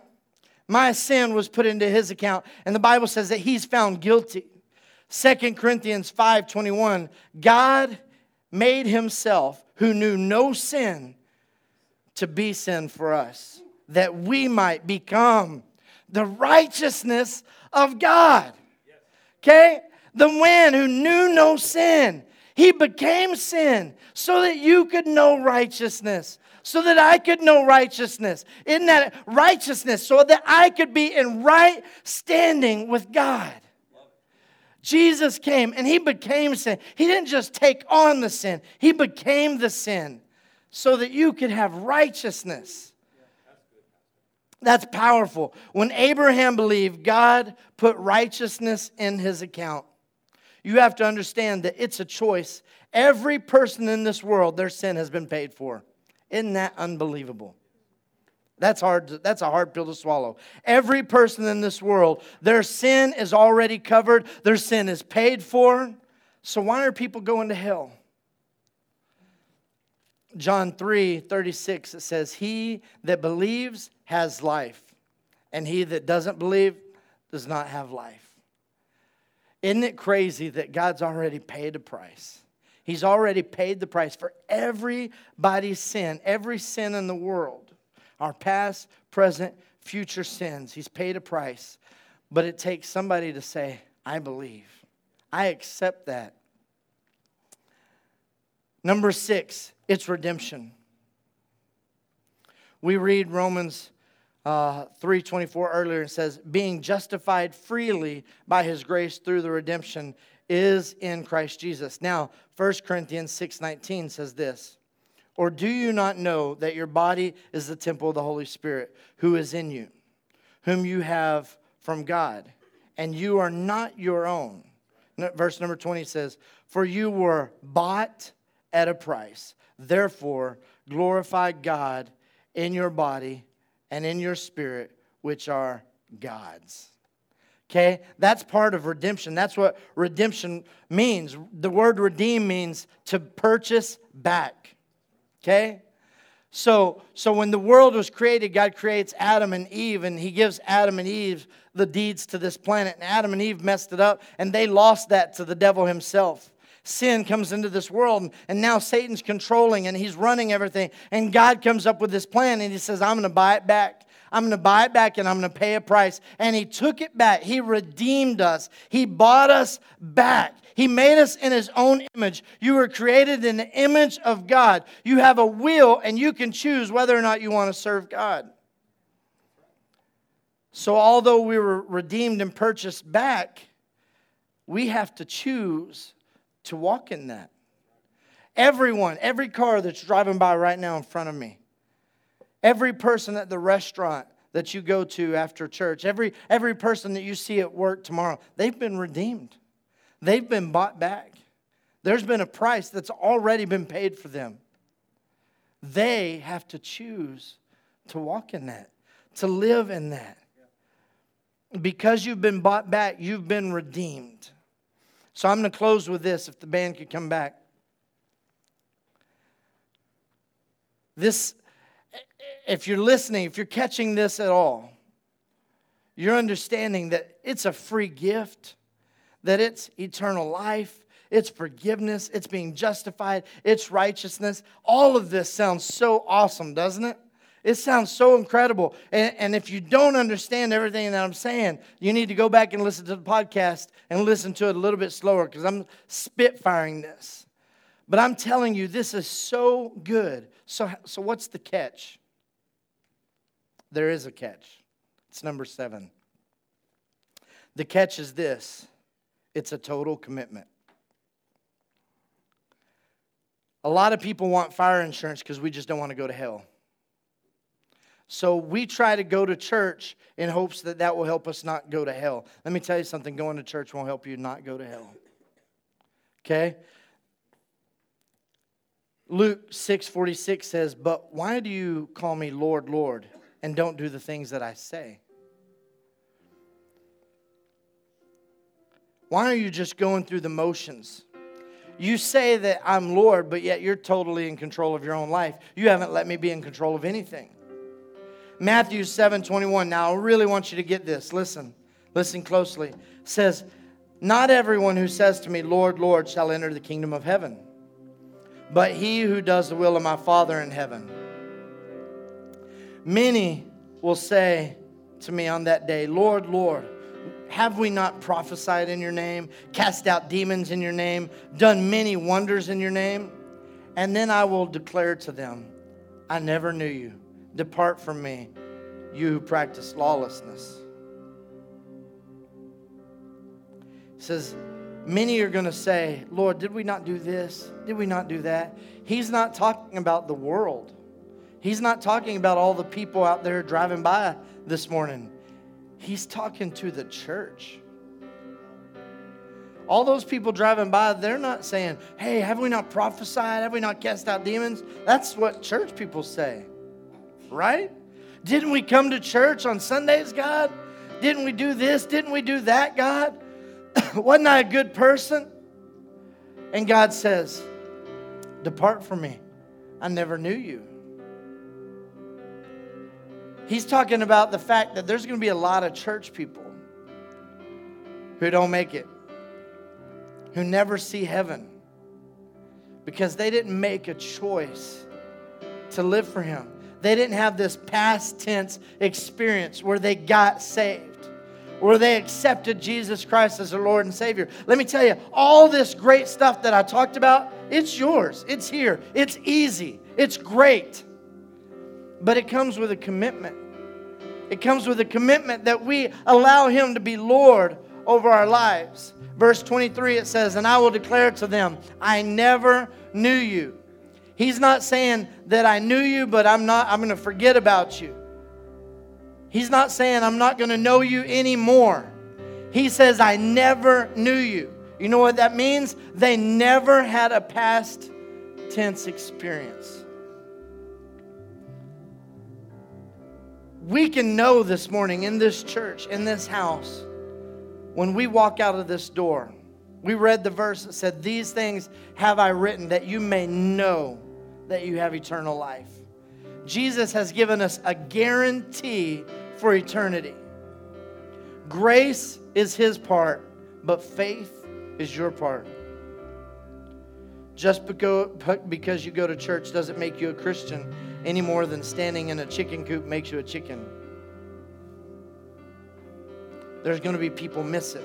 My sin was put into his account, and the Bible says that he's found guilty. 2 Corinthians 5:21 God made himself who knew no sin to be sin for us that we might become the righteousness of God. Okay? The man who knew no sin, he became sin so that you could know righteousness, so that I could know righteousness. Isn't that righteousness? So that I could be in right standing with God. Jesus came and he became sin. He didn't just take on the sin, he became the sin so that you could have righteousness. That's powerful. When Abraham believed, God put righteousness in his account. You have to understand that it's a choice. Every person in this world, their sin has been paid for. Isn't that unbelievable? That's hard. To, that's a hard pill to swallow. Every person in this world, their sin is already covered. Their sin is paid for. So why are people going to hell? John 3 36, it says, He that believes has life, and he that doesn't believe does not have life. Isn't it crazy that God's already paid a price? He's already paid the price for everybody's sin, every sin in the world, our past, present, future sins. He's paid a price. But it takes somebody to say, I believe. I accept that. Number six, it's redemption. We read Romans uh, 3.24 earlier, it says, being justified freely by his grace through the redemption is in Christ Jesus. Now, 1 Corinthians 6.19 says this, Or do you not know that your body is the temple of the Holy Spirit who is in you, whom you have from God, and you are not your own? Verse number 20 says, For you were bought at a price. Therefore, glorify God in your body and in your spirit, which are God's. Okay? That's part of redemption. That's what redemption means. The word redeem means to purchase back. Okay? So, so when the world was created, God creates Adam and Eve, and He gives Adam and Eve the deeds to this planet. And Adam and Eve messed it up, and they lost that to the devil himself. Sin comes into this world, and now Satan's controlling and he's running everything. And God comes up with this plan, and He says, I'm going to buy it back. I'm going to buy it back and I'm going to pay a price. And he took it back. He redeemed us. He bought us back. He made us in his own image. You were created in the image of God. You have a will and you can choose whether or not you want to serve God. So, although we were redeemed and purchased back, we have to choose to walk in that. Everyone, every car that's driving by right now in front of me, Every person at the restaurant that you go to after church, every, every person that you see at work tomorrow, they've been redeemed. They've been bought back. There's been a price that's already been paid for them. They have to choose to walk in that, to live in that. Because you've been bought back, you've been redeemed. So I'm going to close with this if the band could come back. This if you're listening, if you're catching this at all, you're understanding that it's a free gift, that it's eternal life, it's forgiveness, it's being justified, it's righteousness. All of this sounds so awesome, doesn't it? It sounds so incredible. And, and, if you don't understand everything that I'm saying, you need to go back and listen to the podcast and listen to it a little bit slower because I'm spitfiring this. But I'm telling you, this is so good. So, so what's the catch? There is a catch. It's number seven. The catch is this it's a total commitment. A lot of people want fire insurance because we just don't want to go to hell. So we try to go to church in hopes that that will help us not go to hell. Let me tell you something going to church won't help you not go to hell. Okay? Luke 6:46 says, "But why do you call me Lord, Lord, and don't do the things that I say? Why are you just going through the motions? You say that I'm Lord, but yet you're totally in control of your own life. You haven't let me be in control of anything. Matthew 7 21. Now, I really want you to get this. Listen, listen closely. It says, Not everyone who says to me, Lord, Lord, shall enter the kingdom of heaven, but he who does the will of my Father in heaven. Many will say to me on that day, Lord, Lord, have we not prophesied in your name, cast out demons in your name, done many wonders in your name? And then I will declare to them, I never knew you. Depart from me, you who practice lawlessness. He says, Many are going to say, Lord, did we not do this? Did we not do that? He's not talking about the world. He's not talking about all the people out there driving by this morning. He's talking to the church. All those people driving by, they're not saying, Hey, have we not prophesied? Have we not cast out demons? That's what church people say, right? Didn't we come to church on Sundays, God? Didn't we do this? Didn't we do that, God? Wasn't I a good person? And God says, Depart from me. I never knew you. He's talking about the fact that there's going to be a lot of church people who don't make it, who never see heaven because they didn't make a choice to live for Him. They didn't have this past tense experience where they got saved, where they accepted Jesus Christ as their Lord and Savior. Let me tell you, all this great stuff that I talked about, it's yours. It's here. It's easy. It's great. But it comes with a commitment. It comes with a commitment that we allow Him to be Lord over our lives. Verse 23 it says, And I will declare to them, I never knew you. He's not saying that I knew you, but I'm not, I'm going to forget about you. He's not saying I'm not going to know you anymore. He says, I never knew you. You know what that means? They never had a past tense experience. We can know this morning in this church, in this house, when we walk out of this door, we read the verse that said, These things have I written that you may know that you have eternal life. Jesus has given us a guarantee for eternity. Grace is his part, but faith is your part. Just because you go to church doesn't make you a Christian any more than standing in a chicken coop makes you a chicken. There's going to be people miss it.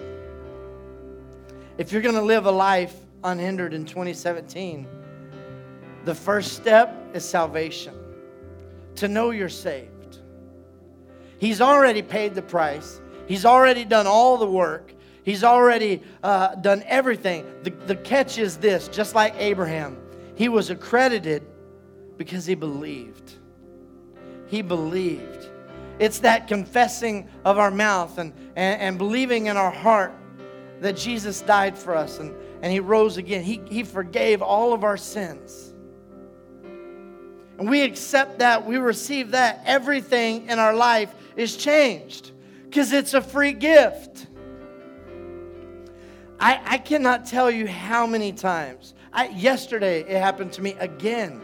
If you're going to live a life unhindered in 2017, the first step is salvation. To know you're saved. He's already paid the price. He's already done all the work. He's already uh, done everything. The, the catch is this just like Abraham, he was accredited because he believed. He believed. It's that confessing of our mouth and, and, and believing in our heart that Jesus died for us and, and he rose again. He, he forgave all of our sins and we accept that, we receive that, everything in our life is changed because it's a free gift. I, I cannot tell you how many times. I, yesterday, it happened to me again.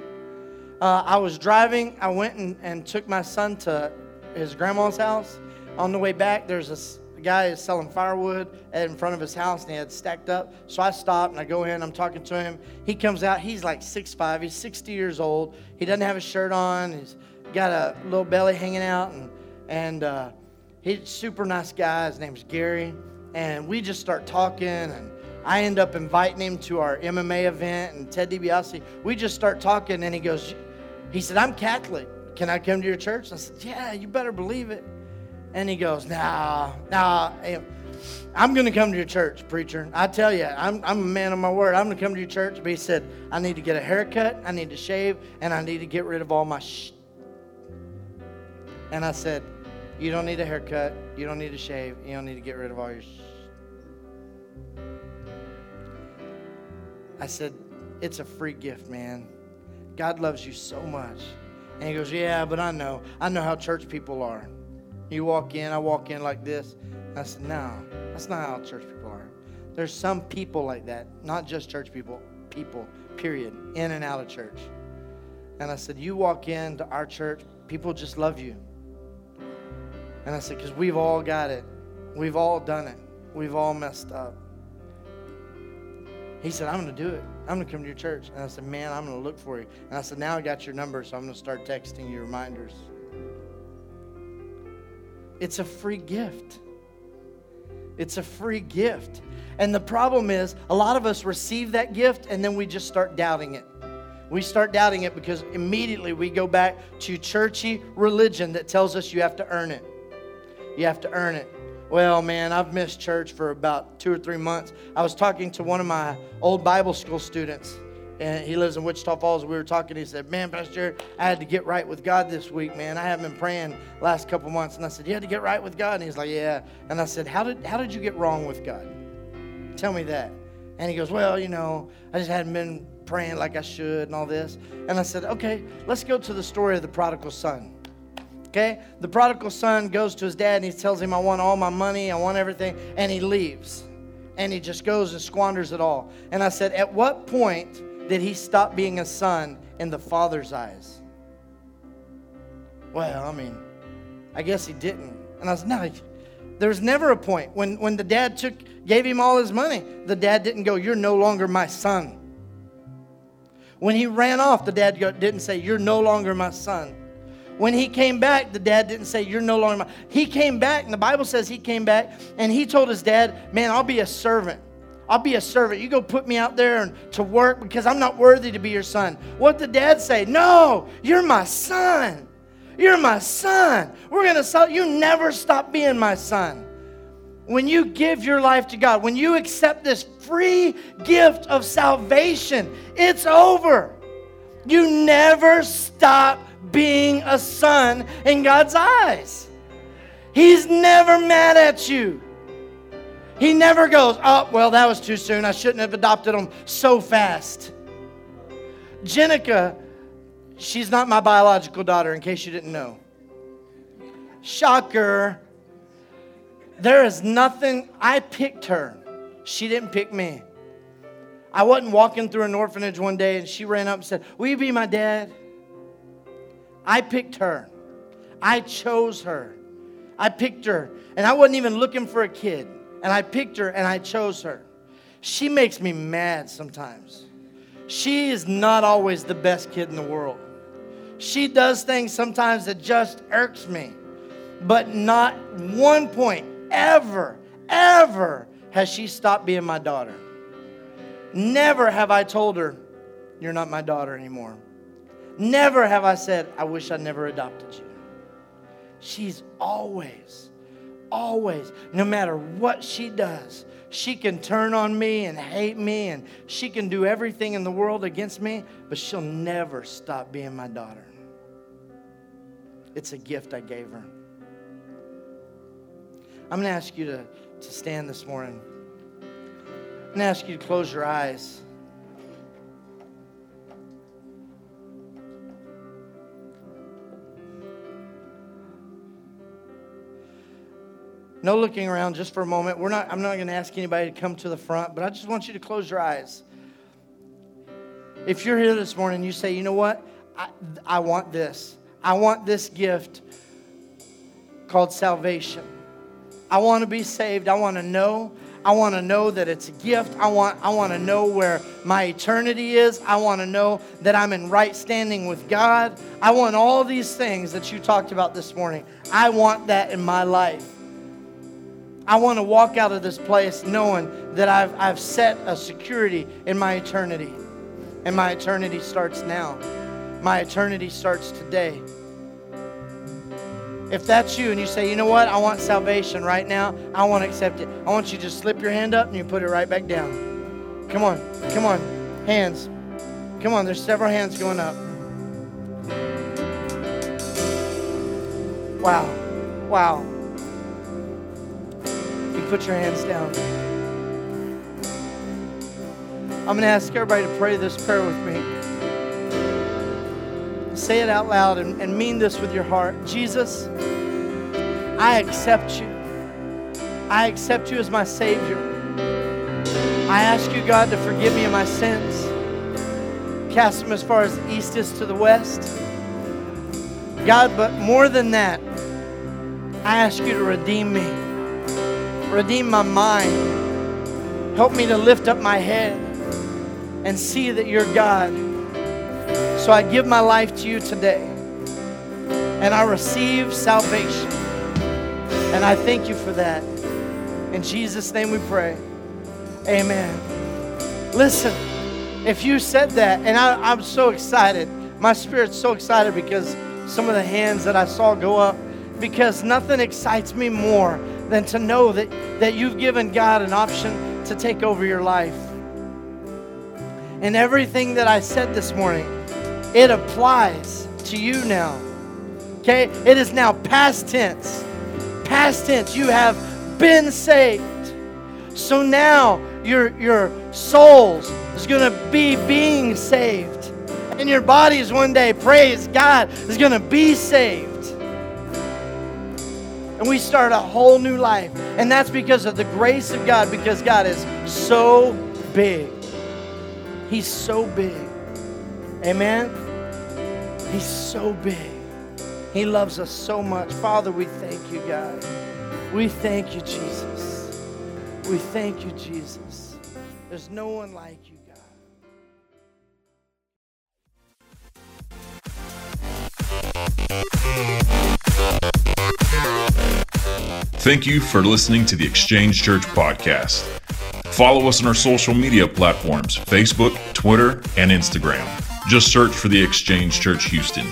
Uh, I was driving, I went and, and took my son to his grandma's house. On the way back, there's the guy is selling firewood in front of his house and he had stacked up. So I stopped and I go in, I'm talking to him. He comes out, he's like 6'5, he's 60 years old. He doesn't have a shirt on, he's got a little belly hanging out, and, and uh, he's super nice guy. His name's Gary. And we just start talking, and I end up inviting him to our MMA event and Ted DiBiase. We just start talking, and he goes, he said, I'm Catholic. Can I come to your church? I said, Yeah, you better believe it. And he goes, Nah, nah, eh, I'm going to come to your church, preacher. I tell you, I'm, I'm a man of my word. I'm going to come to your church. But he said, I need to get a haircut, I need to shave, and I need to get rid of all my sh. And I said, You don't need a haircut, you don't need to shave, you don't need to get rid of all your sh. I said, It's a free gift, man. God loves you so much. And he goes, Yeah, but I know. I know how church people are. You walk in, I walk in like this. I said, no, that's not how church people are. There's some people like that, not just church people, people, period, in and out of church. And I said, you walk into our church, people just love you. And I said, because we've all got it. We've all done it. We've all messed up. He said, I'm going to do it. I'm going to come to your church. And I said, man, I'm going to look for you. And I said, now I got your number, so I'm going to start texting you reminders. It's a free gift. It's a free gift. And the problem is, a lot of us receive that gift and then we just start doubting it. We start doubting it because immediately we go back to churchy religion that tells us you have to earn it. You have to earn it. Well, man, I've missed church for about two or three months. I was talking to one of my old Bible school students and he lives in Wichita Falls. We were talking. He said, "Man, Pastor, I had to get right with God this week, man. I haven't been praying last couple months." And I said, "You had to get right with God?" And he's like, "Yeah." And I said, "How did how did you get wrong with God? Tell me that." And he goes, "Well, you know, I just hadn't been praying like I should and all this." And I said, "Okay, let's go to the story of the prodigal son." Okay, the prodigal son goes to his dad and he tells him, "I want all my money. I want everything," and he leaves. And he just goes and squanders it all. And I said, At what point did he stop being a son in the father's eyes? Well, I mean, I guess he didn't. And I was, no, there's never a point. When, when the dad took, gave him all his money, the dad didn't go, You're no longer my son. When he ran off, the dad didn't say, You're no longer my son. When he came back, the dad didn't say, You're no longer my. He came back, and the Bible says he came back, and he told his dad, Man, I'll be a servant. I'll be a servant. You go put me out there and, to work because I'm not worthy to be your son. What did dad say? No, you're my son. You're my son. We're going to sell. You never stop being my son. When you give your life to God, when you accept this free gift of salvation, it's over. You never stop being a son in God's eyes. He's never mad at you. He never goes, oh, well, that was too soon. I shouldn't have adopted him so fast. Jenica, she's not my biological daughter, in case you didn't know. Shocker. There is nothing, I picked her. She didn't pick me. I wasn't walking through an orphanage one day and she ran up and said, Will you be my dad? I picked her. I chose her. I picked her. And I wasn't even looking for a kid. And I picked her and I chose her. She makes me mad sometimes. She is not always the best kid in the world. She does things sometimes that just irks me. But not one point ever, ever has she stopped being my daughter. Never have I told her, You're not my daughter anymore. Never have I said, I wish I never adopted you. She's always, always, no matter what she does, she can turn on me and hate me and she can do everything in the world against me, but she'll never stop being my daughter. It's a gift I gave her. I'm going to ask you to, to stand this morning. I'm going to ask you to close your eyes. No looking around just for a moment. We're not, I'm not going to ask anybody to come to the front, but I just want you to close your eyes. If you're here this morning, you say, you know what? I, I want this. I want this gift called salvation. I want to be saved. I want to know. I want to know that it's a gift. I want, I want to know where my eternity is. I want to know that I'm in right standing with God. I want all these things that you talked about this morning. I want that in my life. I want to walk out of this place knowing that I've, I've set a security in my eternity. And my eternity starts now. My eternity starts today. If that's you and you say, you know what, I want salvation right now, I want to accept it. I want you to just slip your hand up and you put it right back down. Come on, come on, hands. Come on, there's several hands going up. Wow, wow put your hands down. I'm going to ask everybody to pray this prayer with me. Say it out loud and, and mean this with your heart. Jesus, I accept you. I accept you as my Savior. I ask you, God, to forgive me of my sins. Cast them as far as the east is to the west. God, but more than that, I ask you to redeem me. Redeem my mind. Help me to lift up my head and see that you're God. So I give my life to you today. And I receive salvation. And I thank you for that. In Jesus' name we pray. Amen. Listen, if you said that, and I, am so excited, my spirit's so excited because some of the hands that I saw go up, because nothing excites me more than to know that, that you've given God an option to take over your life. And everything that I said this morning, it applies to you now. Okay? It is now past tense. Past tense. You have been saved. So now your, your souls is going to be being saved. And your bodies one day, praise God, is going to be saved and we start a whole new life. And that's because of the grace of God, because God is so big. He's so big. Amen? He's so big. He loves us so much. Father, we thank you, God. We thank you, Jesus. We thank you, Jesus. There's no one like you, God. Thank you for listening to the Exchange Church podcast. Follow us on our social media platforms Facebook, Twitter, and Instagram. Just search for the Exchange Church Houston.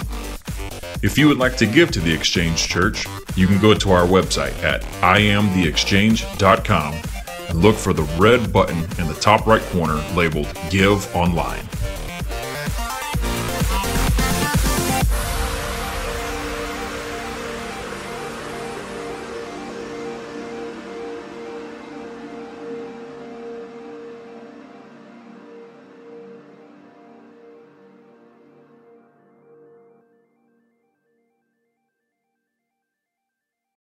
If you would like to give to the Exchange Church, you can go to our website at iamtheexchange.com and look for the red button in the top right corner labeled Give Online.